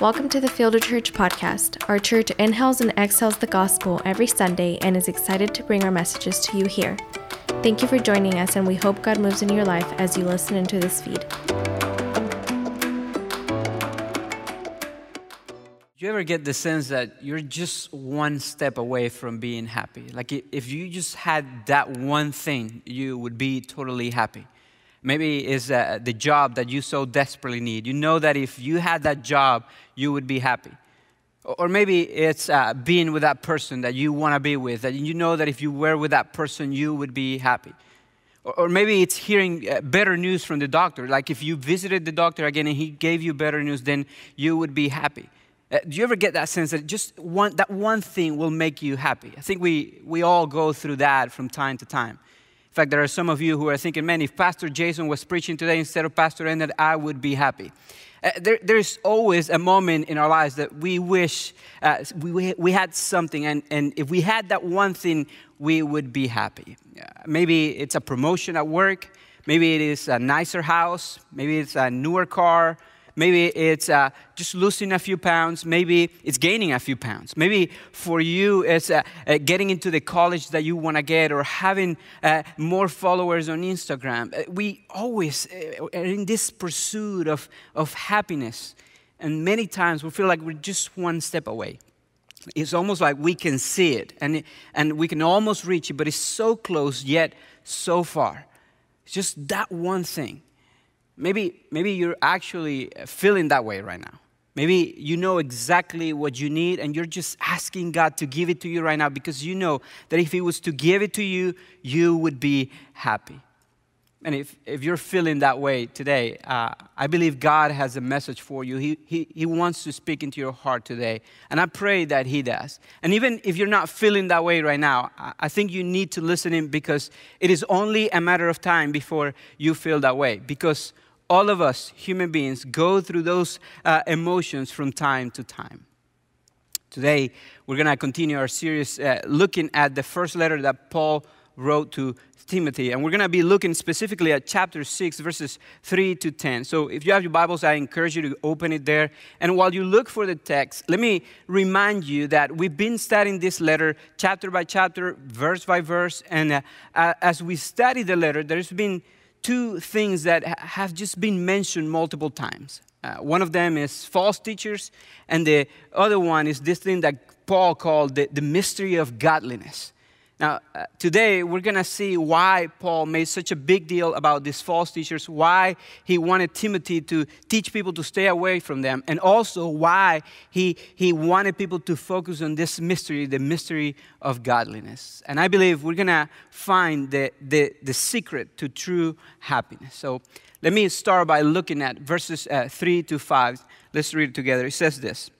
Welcome to the Fielder Church podcast. Our church inhales and exhales the gospel every Sunday and is excited to bring our messages to you here. Thank you for joining us, and we hope God moves in your life as you listen into this feed. You ever get the sense that you're just one step away from being happy? Like if you just had that one thing, you would be totally happy. Maybe it's uh, the job that you so desperately need. You know that if you had that job, you would be happy. Or maybe it's uh, being with that person that you want to be with, that you know that if you were with that person, you would be happy. Or maybe it's hearing uh, better news from the doctor. Like if you visited the doctor again and he gave you better news, then you would be happy. Uh, do you ever get that sense that just one, that one thing will make you happy? I think we, we all go through that from time to time. In fact, there are some of you who are thinking, man, if Pastor Jason was preaching today instead of Pastor Ender, I would be happy. Uh, there, there's always a moment in our lives that we wish uh, we, we had something, and, and if we had that one thing, we would be happy. Uh, maybe it's a promotion at work, maybe it is a nicer house, maybe it's a newer car, Maybe it's uh, just losing a few pounds. Maybe it's gaining a few pounds. Maybe for you, it's uh, uh, getting into the college that you want to get or having uh, more followers on Instagram. Uh, we always are in this pursuit of, of happiness. And many times we feel like we're just one step away. It's almost like we can see it and, and we can almost reach it, but it's so close yet so far. It's just that one thing. Maybe, maybe you're actually feeling that way right now. Maybe you know exactly what you need and you're just asking God to give it to you right now because you know that if He was to give it to you, you would be happy. And if, if you're feeling that way today, uh, I believe God has a message for you. He, he, he wants to speak into your heart today. And I pray that He does. And even if you're not feeling that way right now, I think you need to listen in because it is only a matter of time before you feel that way. Because all of us, human beings, go through those uh, emotions from time to time. Today, we're going to continue our series uh, looking at the first letter that Paul wrote to Timothy. And we're going to be looking specifically at chapter 6, verses 3 to 10. So if you have your Bibles, I encourage you to open it there. And while you look for the text, let me remind you that we've been studying this letter chapter by chapter, verse by verse. And uh, as we study the letter, there's been two things that have just been mentioned multiple times. Uh, one of them is false teachers, and the other one is this thing that Paul called the, the mystery of godliness. Now, uh, today we're going to see why Paul made such a big deal about these false teachers, why he wanted Timothy to teach people to stay away from them, and also why he, he wanted people to focus on this mystery, the mystery of godliness. And I believe we're going to find the, the, the secret to true happiness. So let me start by looking at verses uh, 3 to 5. Let's read it together. It says this.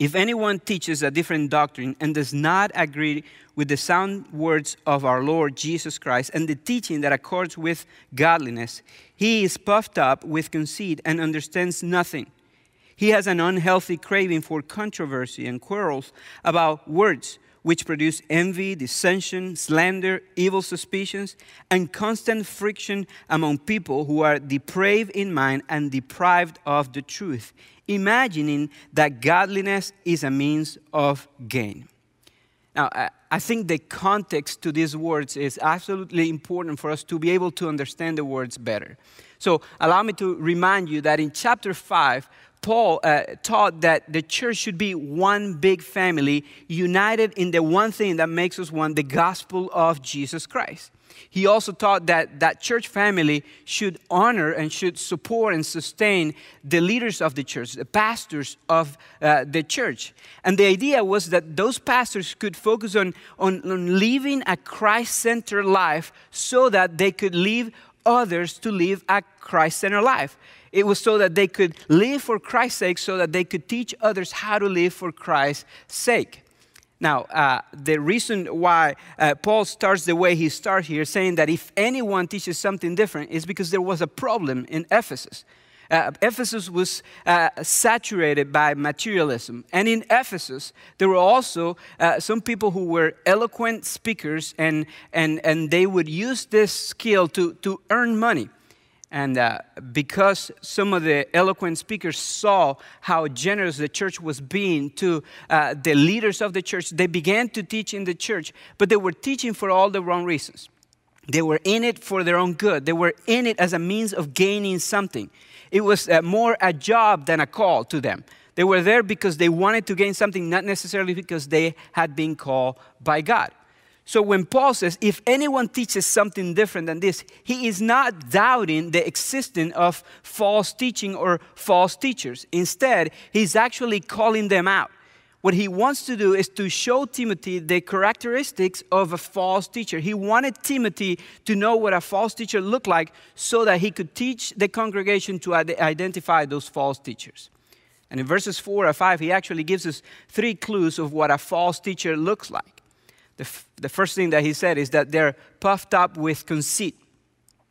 If anyone teaches a different doctrine and does not agree with the sound words of our Lord Jesus Christ and the teaching that accords with godliness, he is puffed up with conceit and understands nothing. He has an unhealthy craving for controversy and quarrels about words, which produce envy, dissension, slander, evil suspicions, and constant friction among people who are depraved in mind and deprived of the truth imagining that godliness is a means of gain. Now, I think the context to these words is absolutely important for us to be able to understand the words better. So, allow me to remind you that in chapter 5, Paul uh, taught that the church should be one big family, united in the one thing that makes us one the gospel of Jesus Christ. He also taught that that church family should honor and should support and sustain the leaders of the church, the pastors of uh, the church. And the idea was that those pastors could focus on, on, on living a Christ centered life so that they could leave others to live a Christ centered life. It was so that they could live for Christ's sake, so that they could teach others how to live for Christ's sake. Now, uh, the reason why uh, Paul starts the way he starts here, saying that if anyone teaches something different, is because there was a problem in Ephesus. Uh, Ephesus was uh, saturated by materialism. And in Ephesus, there were also uh, some people who were eloquent speakers, and, and, and they would use this skill to, to earn money. And uh, because some of the eloquent speakers saw how generous the church was being to uh, the leaders of the church, they began to teach in the church, but they were teaching for all the wrong reasons. They were in it for their own good, they were in it as a means of gaining something. It was uh, more a job than a call to them. They were there because they wanted to gain something, not necessarily because they had been called by God. So when Paul says, if anyone teaches something different than this, he is not doubting the existence of false teaching or false teachers. Instead, he's actually calling them out. What he wants to do is to show Timothy the characteristics of a false teacher. He wanted Timothy to know what a false teacher looked like so that he could teach the congregation to identify those false teachers. And in verses 4 or 5, he actually gives us three clues of what a false teacher looks like the, f- the first thing that he said is that they're puffed up with conceit.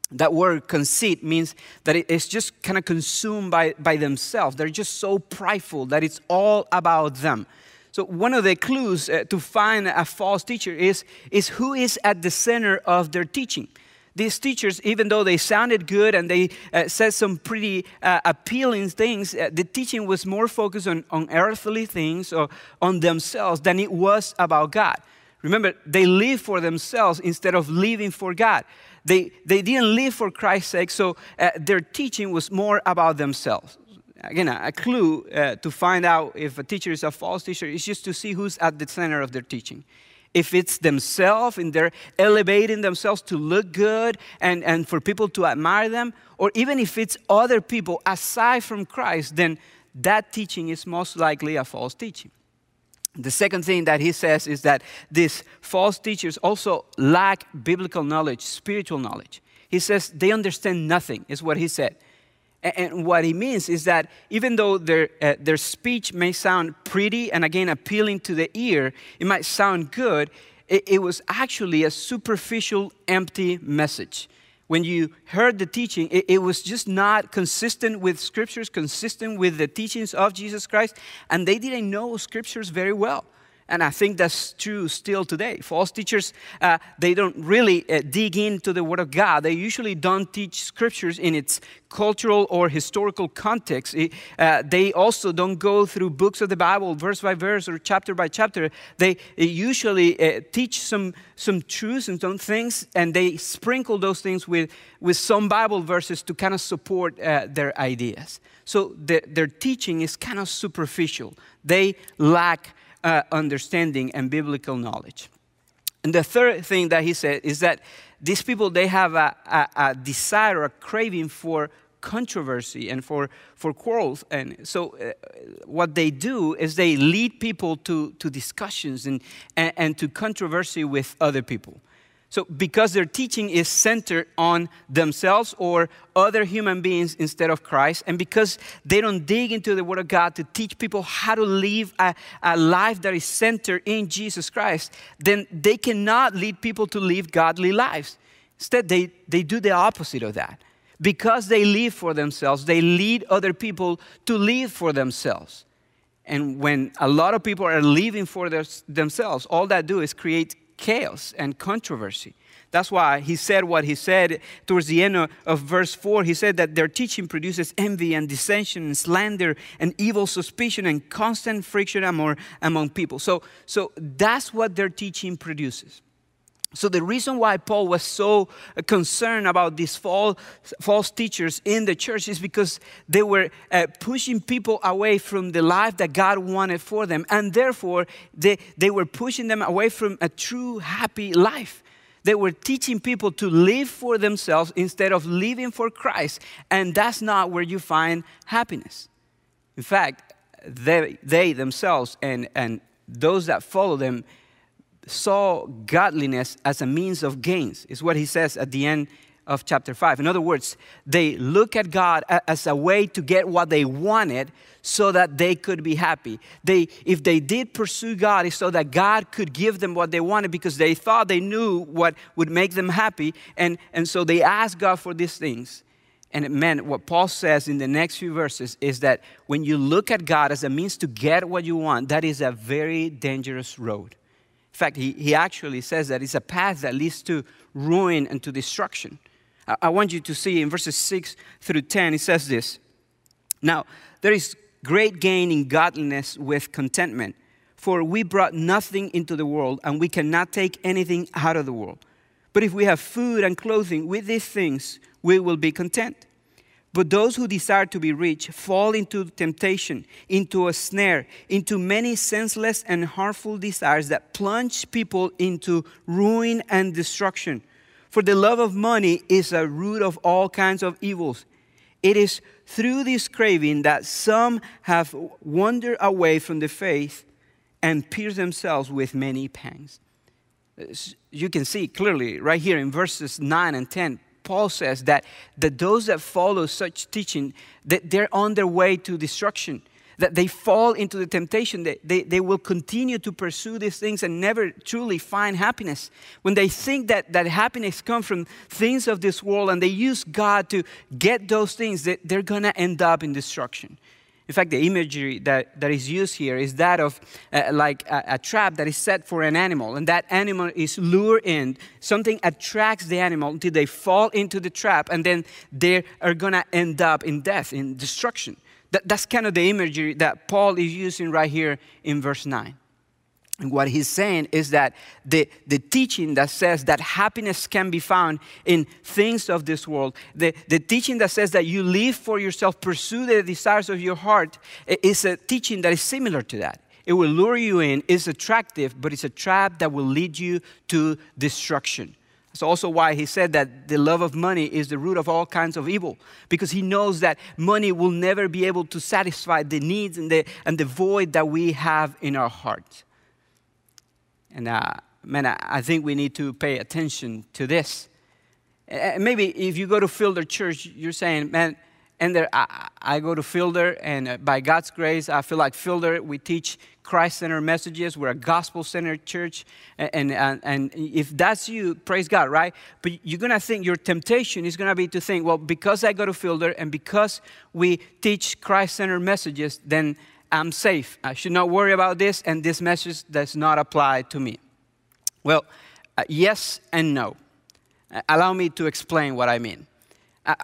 That word conceit means that it's just kind of consumed by, by themselves. They're just so prideful that it's all about them. So, one of the clues uh, to find a false teacher is, is who is at the center of their teaching. These teachers, even though they sounded good and they uh, said some pretty uh, appealing things, uh, the teaching was more focused on, on earthly things or on themselves than it was about God. Remember, they live for themselves instead of living for God. They, they didn't live for Christ's sake, so uh, their teaching was more about themselves. Again, a, a clue uh, to find out if a teacher is a false teacher is just to see who's at the center of their teaching. If it's themselves and they're elevating themselves to look good and, and for people to admire them, or even if it's other people aside from Christ, then that teaching is most likely a false teaching. The second thing that he says is that these false teachers also lack biblical knowledge, spiritual knowledge. He says they understand nothing, is what he said. And what he means is that even though their, uh, their speech may sound pretty and again appealing to the ear, it might sound good, it, it was actually a superficial, empty message when you heard the teaching, it, it, was just not consistent with scriptures, consistent with the teachings of Jesus Christ, and they didn't know scriptures very well. And I think that's true still today. False teachers, uh, they don't really uh, dig into the Word of God. They usually don't teach scriptures in its cultural or historical context. Uh, they also don't go through books of the Bible, verse by verse or chapter by chapter. They usually uh, teach some, some truths and some things, and they sprinkle those things with, with some Bible verses to kind of support uh, their ideas. So the, their teaching is kind of superficial. They lack uh, understanding and biblical knowledge. And the third thing that he said is that these people, they have a, a, a desire, a craving for controversy and for, for quarrels. And so, uh, what they do is they lead people to, to discussions and, and, and to controversy with other people. So, because their teaching is centered on themselves or other human beings instead of Christ, and because they don't dig into the Word of God to teach people how to live a, a, life that is centered in Jesus Christ, then they cannot lead people to live godly lives. Instead, they, they do the opposite of that. Because they live for themselves, they lead other people to live for themselves. And when a lot of people are living for their, themselves, all that do is create chaos and controversy. That's why he said what he said towards the end of, verse 4. He said that their teaching produces envy and dissension and slander and evil suspicion and constant friction among, among people. So, so that's what their teaching produces. So, the reason why Paul was so concerned about these false, false teachers in the church is because they were uh, pushing people away from the life that God wanted for them. And therefore, they, they were pushing them away from a true, happy life. They were teaching people to live for themselves instead of living for Christ. And that's not where you find happiness. In fact, they, they themselves and, and those that follow them saw godliness as a means of gains, is what he says at the end of chapter 5. In other words, they look at God as a way to get what they wanted so that they could be happy. They, if they did pursue God, it's so that God could give them what they wanted because they thought they knew what would make them happy. And, and so they asked God for these things. And it meant what Paul says in the next few verses is that when you look at God as a means to get what you want, that is a very dangerous road fact, he, he actually says that it's a path that leads to ruin and to destruction. I want you to see in verses 6 through 10, it says this Now, there is great gain in godliness with contentment, for we brought nothing into the world, and we cannot take anything out of the world. But if we have food and clothing, with these things we will be content. But those who desire to be rich fall into temptation, into a snare, into many senseless and harmful desires that plunge people into ruin and destruction. For the love of money is a root of all kinds of evils. It is through this craving that some have wandered away from the faith and pierced themselves with many pangs. Uh, you can see clearly right here in verses 9 and 10, Paul says that, that those that follow such teaching, that they're on their way to destruction that they fall into the temptation, that they, they will continue to pursue these things and never truly find happiness. When they think that, that happiness comes from things of this world and they use God to get those things, that they're to end up in destruction. In fact, the imagery that, that is used here is that of uh, like a, a, trap that is set for an animal, and that animal is lured in. Something attracts the animal until they fall into the trap, and then they are going to end up in death, in destruction. That, that's kind of the imagery that Paul is using right here in verse 9. What he's saying is that the, the teaching that says that happiness can be found in things of this world, the, the teaching that says that you live for yourself, pursue the desires of your heart, is a teaching that is similar to that. It will lure you in, it's attractive, but it's a trap that will lead you to destruction. That's also why he said that the love of money is the root of all kinds of evil, because he knows that money will never be able to satisfy the needs and the, and the void that we have in our hearts. And uh, man, I think we need to pay attention to this. Uh, maybe if you go to Fielder Church, you're saying, man, and there, I, I, go to Fielder, and uh, by God's grace, I feel like Fielder, we teach Christ centered messages. We're a gospel centered church. And, and, and if that's you, praise God, right? But you're going to think your temptation is going to be to think, well, because I go to Fielder and because we teach Christ centered messages, then I'm safe. I should not worry about this, and this message does not apply to me. Well, uh, yes and no. Uh, allow me to explain what I mean.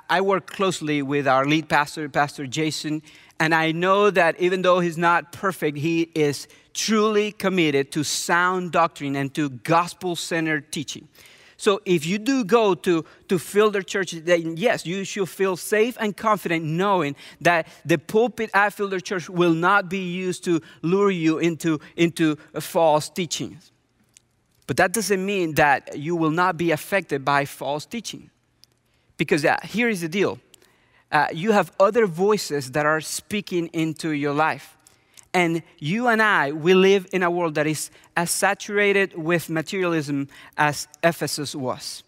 I work closely with our lead pastor, Pastor Jason, and I know that even though he's not perfect, he is truly committed to sound doctrine and to gospel centered teaching. So if you do go to, to Fielder Church, then yes, you should feel safe and confident knowing that the pulpit at Fielder Church will not be used to lure you into, into false teachings. But that doesn't mean that you will not be affected by false teaching. Because uh, here is the deal uh, you have other voices that are speaking into your life. And you and I, we live in a world that is as saturated with materialism as Ephesus was.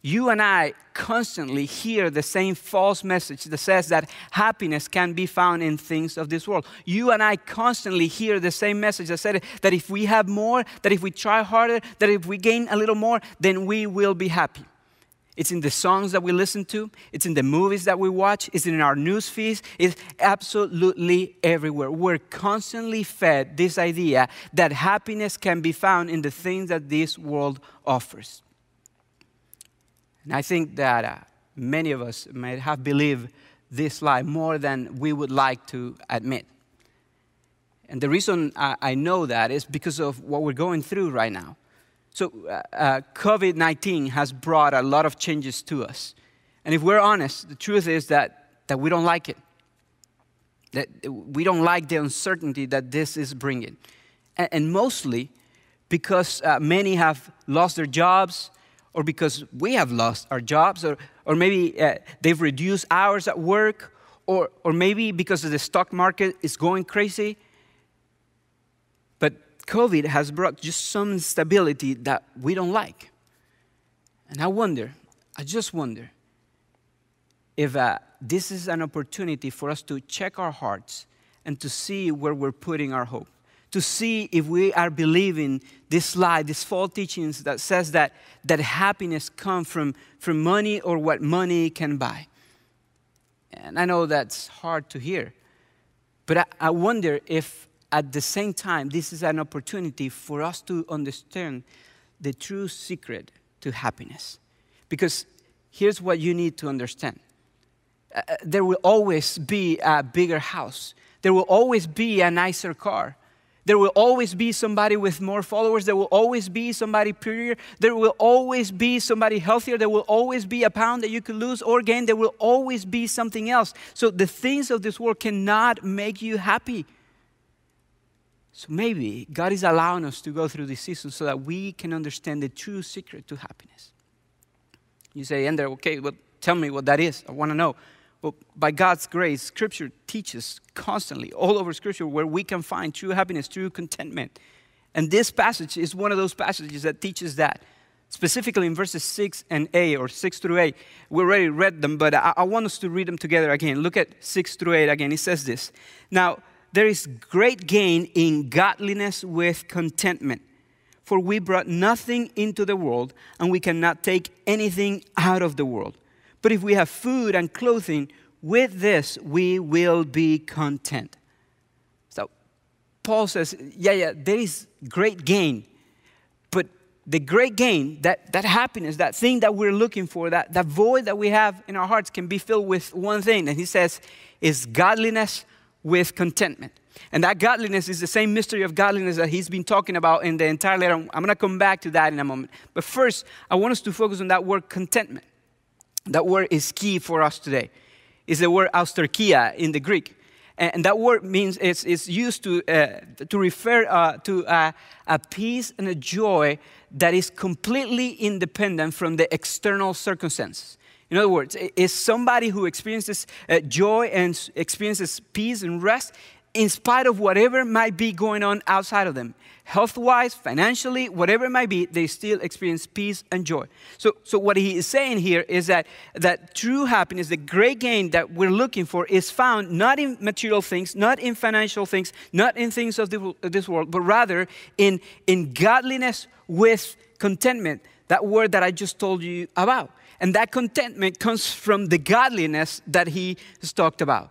You and I constantly hear the same false message that says that happiness can be found in things of this world. You and I constantly hear the same message that said that if we have more, that if we try harder, that if we gain a little more, then we will be happy. It's in the songs that we listen to, it's in the movies that we watch, it's in our news feeds, it's absolutely everywhere. We're constantly fed this idea that happiness can be found in the things that this world offers. And I think that uh, many of us might have believed this lie more than we would like to admit. And the reason I, I know that is because of what we're going through right now. So, uh, uh COVID 19 has brought a lot of changes to us. And if we're honest, the truth is that, that we don't like it. That we don't like the uncertainty that this is bringing. And, and mostly because uh, many have lost their jobs, or because we have lost our jobs, or, or maybe uh, they've reduced hours at work, or, or maybe because the stock market is going crazy. COVID has brought just some instability that we don't like. And I wonder, I just wonder, if uh, this is an opportunity for us to check our hearts and to see where we're putting our hope, to see if we are believing this lie, this false teachings that says that, that happiness comes from, from money or what money can buy. And I know that's hard to hear, but I, I wonder if at the same time, this is an opportunity for us to understand the true secret to happiness. Because here's what you need to understand uh, uh, there will always be a bigger house, there will always be a nicer car. There will always be somebody with more followers. There will always be somebody prettier. There will always be somebody healthier. There will always be a pound that you could lose or gain. There will always be something else. So the things of this world cannot make you happy. So maybe God is allowing us to go through this season so that we can understand the true secret to happiness. You say, Ender, okay, well, tell me what that is. I want to know. Well, by God's grace, Scripture teaches constantly, all over Scripture, where we can find true happiness, true contentment. And this passage is one of those passages that teaches that. Specifically in verses 6 and 8, or 6 through 8. We already read them, but I, I want us to read them together again. Look at 6 through 8 again. It says this Now, there is great gain in godliness with contentment for we brought nothing into the world, and we cannot take anything out of the world. But if we have food and clothing, with this we will be content. So Paul says, yeah, yeah, there is great gain. But the great gain, that, that happiness, that thing that we're looking for, that, that void that we have in our hearts can be filled with one thing. And he says, is godliness with contentment. And that godliness is the same mystery of godliness that he's been talking about in the entire letter. I'm going to come back to that in a moment. But first, I want us to focus on that word contentment. That word is key for us today. It's the word autarkeia in the Greek. And that word means it's, it's used to, uh, to refer uh, to a, a peace and a joy that is completely independent from the external circumstances. In other words, it's somebody who experiences uh, joy and experiences peace and rest in spite of whatever might be going on outside of them health wise, financially, whatever it might be, they still experience peace and joy. So, so what he is saying here is that, that true happiness, the great gain that we're looking for, is found not in material things, not in financial things, not in things of this world, but rather in, in godliness with contentment. That word that I just told you about. And that contentment comes from the godliness that he has talked about.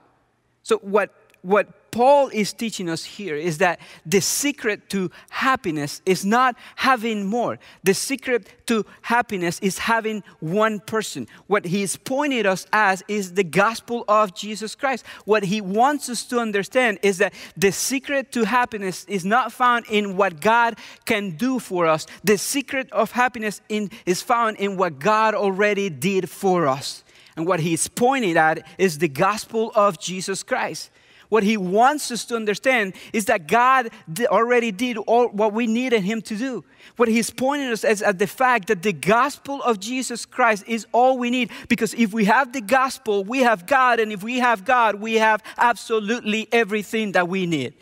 So, what, what Paul is teaching us here is that the secret to happiness is not having more. The secret to happiness is having one person. What he's pointed us as is the gospel of Jesus Christ. What he wants us to understand is that the secret to happiness is not found in what God can do for us. The secret of happiness in, is found in what God already did for us. And what he's pointing at is the gospel of Jesus Christ. What he wants us to understand is that God already did all what we needed him to do. What he's pointing us is at the fact that the gospel of Jesus Christ is all we need. Because if we have the gospel, we have God. And if we have God, we have absolutely everything that we need.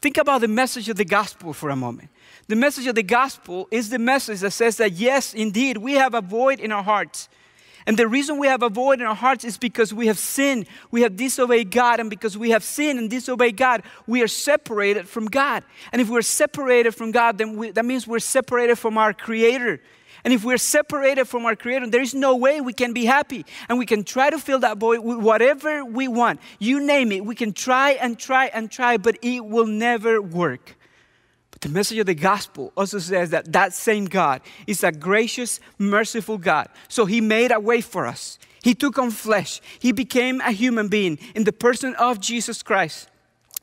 Think about the message of the gospel for a moment. The message of the gospel is the message that says that, yes, indeed, we have a void in our hearts. And the reason we have a void in our hearts is because we have sinned, we have disobeyed God, and because we have sinned and disobeyed God, we are separated from God. And if we're separated from God, then we, that means we're separated from our Creator. And if we're separated from our Creator, there is no way we can be happy. And we can try to fill that void with whatever we want. You name it. We can try and try and try, but it will never work. But the message of the gospel also says that that same God is a gracious, merciful God. So he made a way for us. He took on flesh. He became a human being in the person of Jesus Christ.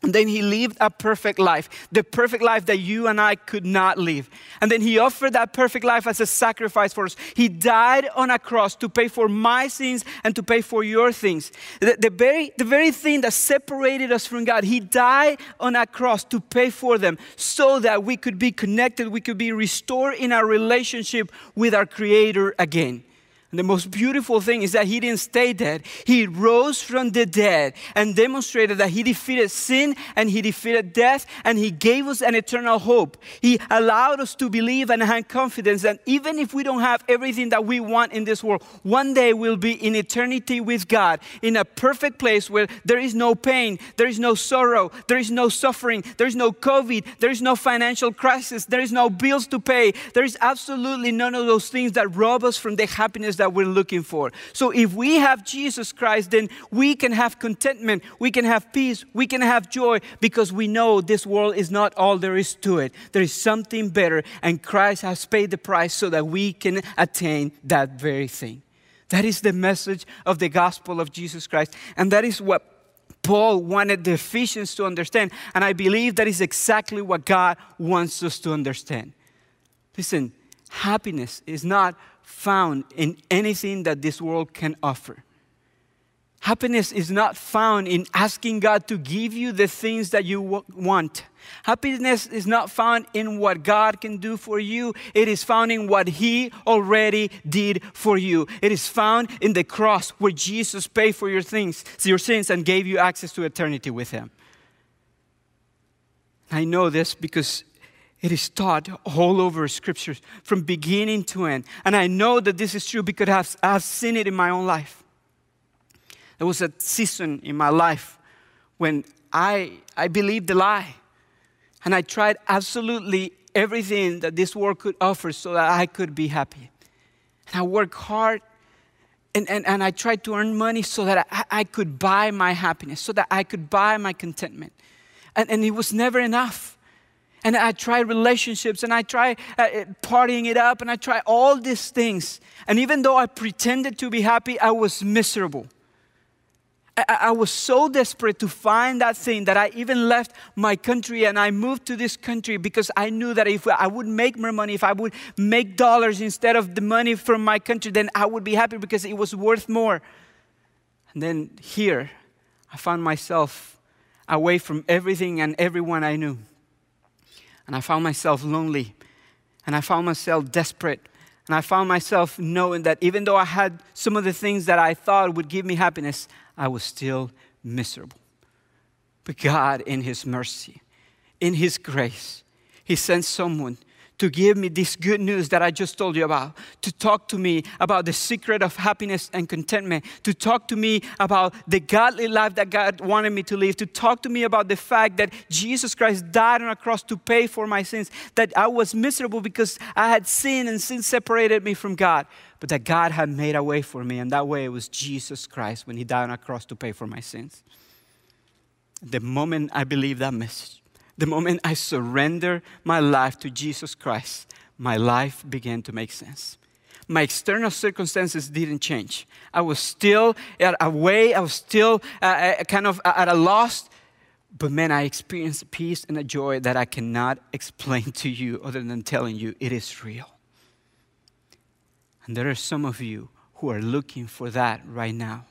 And then he lived a perfect life, the perfect life that you and I could not live. And then he offered that perfect life as a sacrifice for us. He died on a cross to pay for my sins and to pay for your things. The, the, very, the very thing that separated us from God, he died on a cross to pay for them so that we could be connected, we could be restored in our relationship with our Creator again. And the most beautiful thing is that he didn't stay dead. He rose from the dead and demonstrated that he defeated sin and he defeated death and he gave us an eternal hope. He allowed us to believe and have confidence that even if we don't have everything that we want in this world, one day we'll be in eternity with God in a perfect place where there is no pain, there is no sorrow, there is no suffering, there is no COVID, there is no financial crisis, there is no bills to pay. There is absolutely none of those things that rob us from the happiness that we're looking for. So if we have Jesus Christ, then we can have contentment, we can have peace, we can have joy because we know this world is not all there is to it. There is something better, and Christ has paid the price so that we can attain that very thing. That is the message of the gospel of Jesus Christ. And that is what Paul wanted the Ephesians to understand. And I believe that is exactly what God wants us to understand. Listen, happiness is not found in anything that this world can offer. Happiness is not found in asking God to give you the things that you want. Happiness is not found in what God can do for you. It is found in what He already did for you. It is found in the cross where Jesus paid for your things, your sins, and gave you access to eternity with Him. I know this because it is taught all over scriptures from beginning to end. And I know that this is true because I've, I've seen it in my own life. There was a season in my life when I, I believed the lie. And I tried absolutely everything that this world could offer so that I could be happy. And I worked hard and, and, and I tried to earn money so that I, I could buy my happiness, so that I could buy my contentment. And, and it was never enough. And I tried relationships and I tried uh, partying it up and I tried all these things. And even though I pretended to be happy, I was miserable. I, I, was so desperate to find that thing that I even left my country and I moved to this country because I knew that if I would make more money, if I would make dollars instead of the money from my country, then I would be happy because it was worth more. And then here, I found myself away from everything and everyone I knew. And I found myself lonely. And I found myself desperate. And I found myself knowing that even though I had some of the things that I thought would give me happiness, I was still miserable. But God, in His mercy, in His grace, He sent someone to give me this good news that I just told you about, to talk to me about the secret of happiness and contentment, to talk to me about the godly life that God wanted me to live, to talk to me about the fact that Jesus Christ died on a cross to pay for my sins, that I was miserable because I had sinned and sin separated me from God but that God had made a way for me, and that way it was Jesus Christ when He died on a cross to pay for my sins. The moment I believe that message, the moment I surrender my life to Jesus Christ, my life began to make sense. My external circumstances didn't change. I was still at a way, I was still uh, uh kind of at a loss, but man, I experienced peace and a joy that I cannot explain to you other than telling you it is real. And there are some of you who are looking for that right now.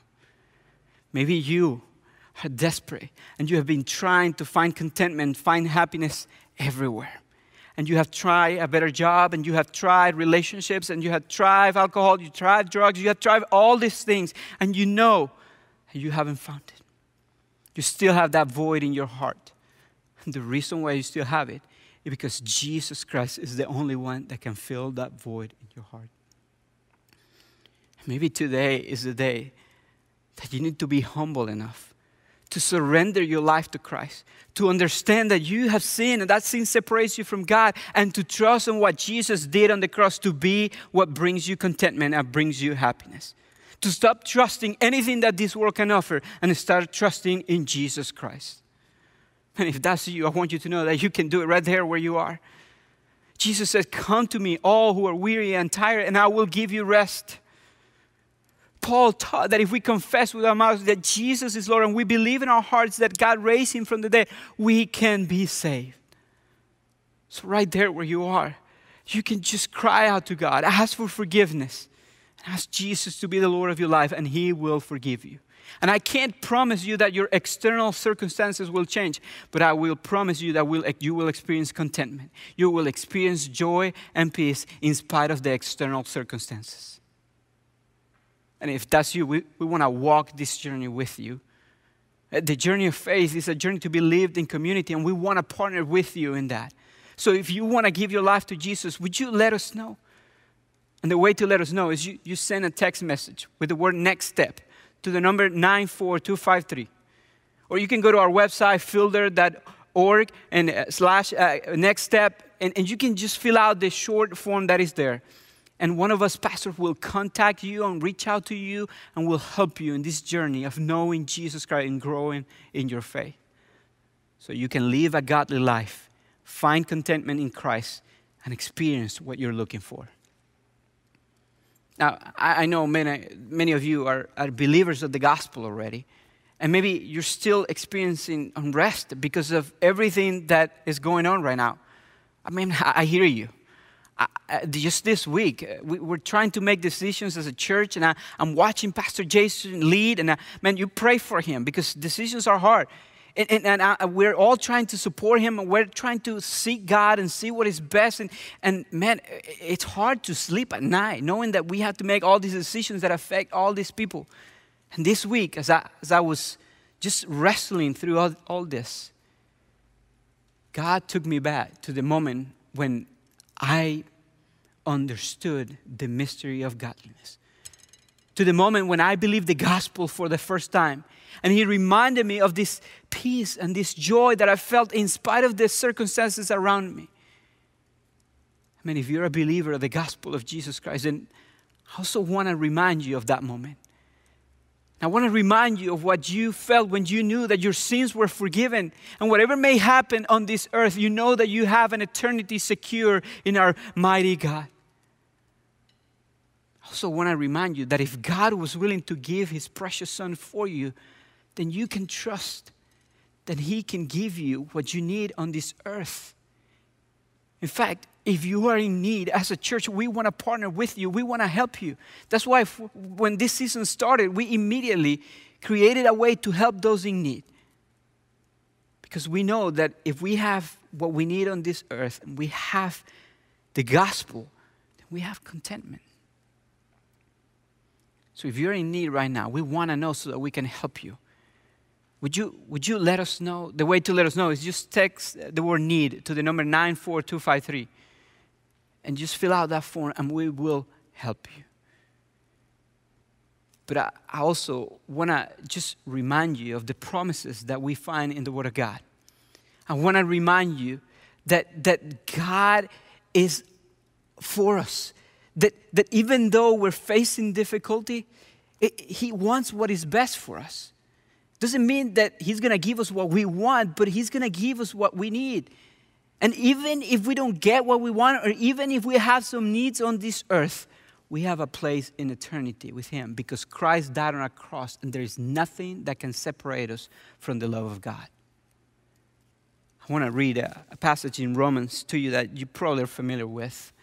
Maybe you are desperate and you have been trying to find contentment, find happiness everywhere. And you have tried a better job, and you have tried relationships, and you have tried alcohol, you tried drugs, you have tried all these things, and you know you haven't found it. You still have that void in your heart. And the reason why you still have it is because Jesus Christ is the only one that can fill that void in your heart. Maybe today is the day that you need to be humble enough to surrender your life to Christ, to understand that you have sinned and that sin separates you from God, and to trust in what Jesus did on the cross to be what brings you contentment and brings you happiness. To stop trusting anything that this world can offer and start trusting in Jesus Christ. And if that's you, I want you to know that you can do it right there where you are. Jesus said, Come to me, all who are weary and tired, and I will give you rest. Paul taught that if we confess with our mouths that Jesus is Lord and we believe in our hearts that God raised him from the dead, we can be saved. So, right there where you are, you can just cry out to God, ask for forgiveness, ask Jesus to be the Lord of your life, and he will forgive you. And I can't promise you that your external circumstances will change, but I will promise you that you will experience contentment. You will experience joy and peace in spite of the external circumstances. And if that's you, we, we want to walk this journey with you. Uh, the journey of faith is a journey to be lived in community, and we want to partner with you in that. So if you want to give your life to Jesus, would you let us know? And the way to let us know is you, you send a text message with the word next step to the number 94253. Or you can go to our website, fielder.org, and uh, slash uh, next step, and, and you can just fill out the short form that is there and one of us pastors will contact you and reach out to you and will help you in this journey of knowing Jesus Christ and growing in your faith. So you can live a godly life, find contentment in Christ, and experience what you're looking for. Now, I, know many, many of you are, are believers of the gospel already, and maybe you're still experiencing unrest because of everything that is going on right now. I mean, I hear you. I, uh, just this week, uh, we, are trying to make decisions as a church, and I, am watching Pastor Jason lead. And I, man, you pray for him because decisions are hard. And, and, and I, we're all trying to support him, and we're trying to seek God and see what is best. And, and man, it's hard to sleep at night knowing that we have to make all these decisions that affect all these people. And this week, as I, as I was just wrestling through all, all this, God took me back to the moment when I understood the mystery of godliness. To the moment when I believed the gospel for the first time. And He reminded me of this peace and this joy that I felt in spite of the circumstances around me. I mean, if you're a believer of the gospel of Jesus Christ, then I also want to remind you of that moment. I want to remind you of what you felt when you knew that your sins were forgiven. And whatever may happen on this earth, you know that you have an eternity secure in our mighty God. Also want to remind you that if God was willing to give his precious son for you, then you can trust that he can give you what you need on this earth. In fact, if you are in need as a church, we want to partner with you. We want to help you. That's why when this season started, we immediately created a way to help those in need. Because we know that if we have what we need on this earth and we have the gospel, then we have contentment. So if you're in need right now, we want to know so that we can help you. Would you, would you let us know? The way to let us know is just text the word need to the number 94253 and just fill out that form and we will help you. But I, I also want to just remind you of the promises that we find in the Word of God. I want to remind you that, that God is for us. That, that even though we're facing difficulty, it, He wants what is best for us. Doesn't mean that He's going to give us what we want, but He's going to give us what we need. And even if we don't get what we want, or even if we have some needs on this earth, we have a place in eternity with Him because Christ died on a cross, and there is nothing that can separate us from the love of God. I want to read a, a passage in Romans to you that you probably are familiar with,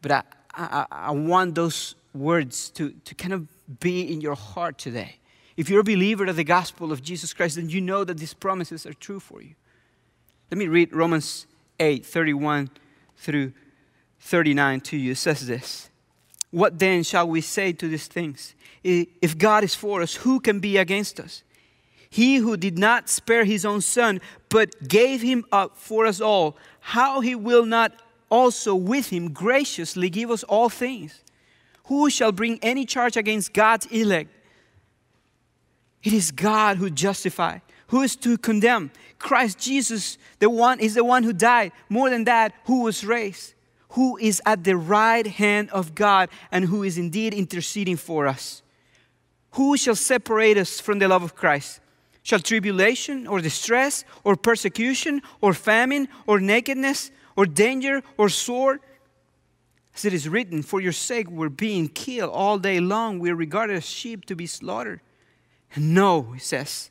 but I, I, I want those words to, to kind of be in your heart today. If you're a believer of the gospel of Jesus Christ, then you know that these promises are true for you. Let me read Romans 8 31 through 39 to you. It says this What then shall we say to these things? If God is for us, who can be against us? He who did not spare his own son, but gave him up for us all, how he will not also with him graciously give us all things? Who shall bring any charge against God's elect? It is God who justifies. Who is to condemn? Christ Jesus, the one is the one who died. More than that, who was raised, who is at the right hand of God, and who is indeed interceding for us. Who shall separate us from the love of Christ? Shall tribulation or distress or persecution or famine or nakedness or danger or sword? As it is written, For your sake we're being killed all day long. We are regarded as sheep to be slaughtered. No, he says.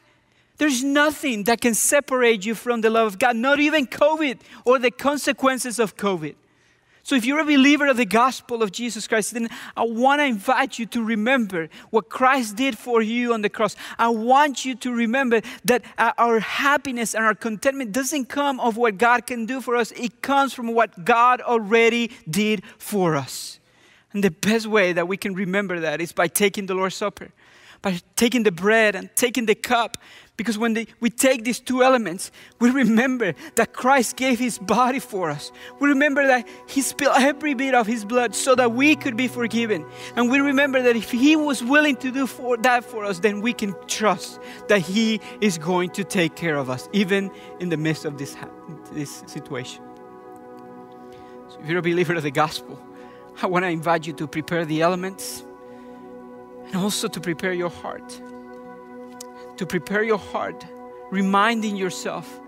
There's nothing that can separate you from the love of God, not even COVID or the consequences of COVID. So, if you're a believer of the gospel of Jesus Christ, then I want to invite you to remember what Christ did for you on the cross. I want you to remember that uh, our happiness and our contentment doesn't come of what God can do for us, it comes from what God already did for us. And the best way that we can remember that is by taking the Lord's Supper by taking the bread and taking the cup. Because when they, we take these two elements, we remember that Christ gave his body for us. We remember that he spilled every bit of his blood so that we could be forgiven. And we remember that if he was willing to do for that for us, then we can trust that he is going to take care of us, even in the midst of this, this situation. So if you're a believer of the gospel, I want to invite you to prepare the elements and also to prepare your heart. To prepare your heart, reminding yourself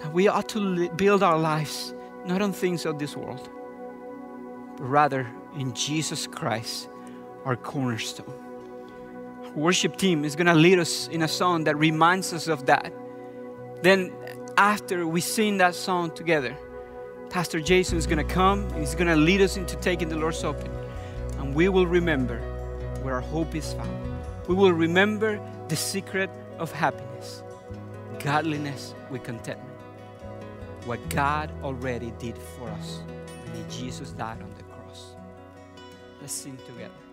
that we ought to build our lives not on things of this world, but rather in Jesus Christ, our cornerstone. Our worship team is going to lead us in a song that reminds us of that. Then, after we sing that song together, Pastor Jason is going to come. and He's going to lead us into taking the Lord's Supper. And we will remember where our hope is found. We will remember the secret of happiness godliness with contentment. What God already did for us when Jesus died on the cross. Let's sing together.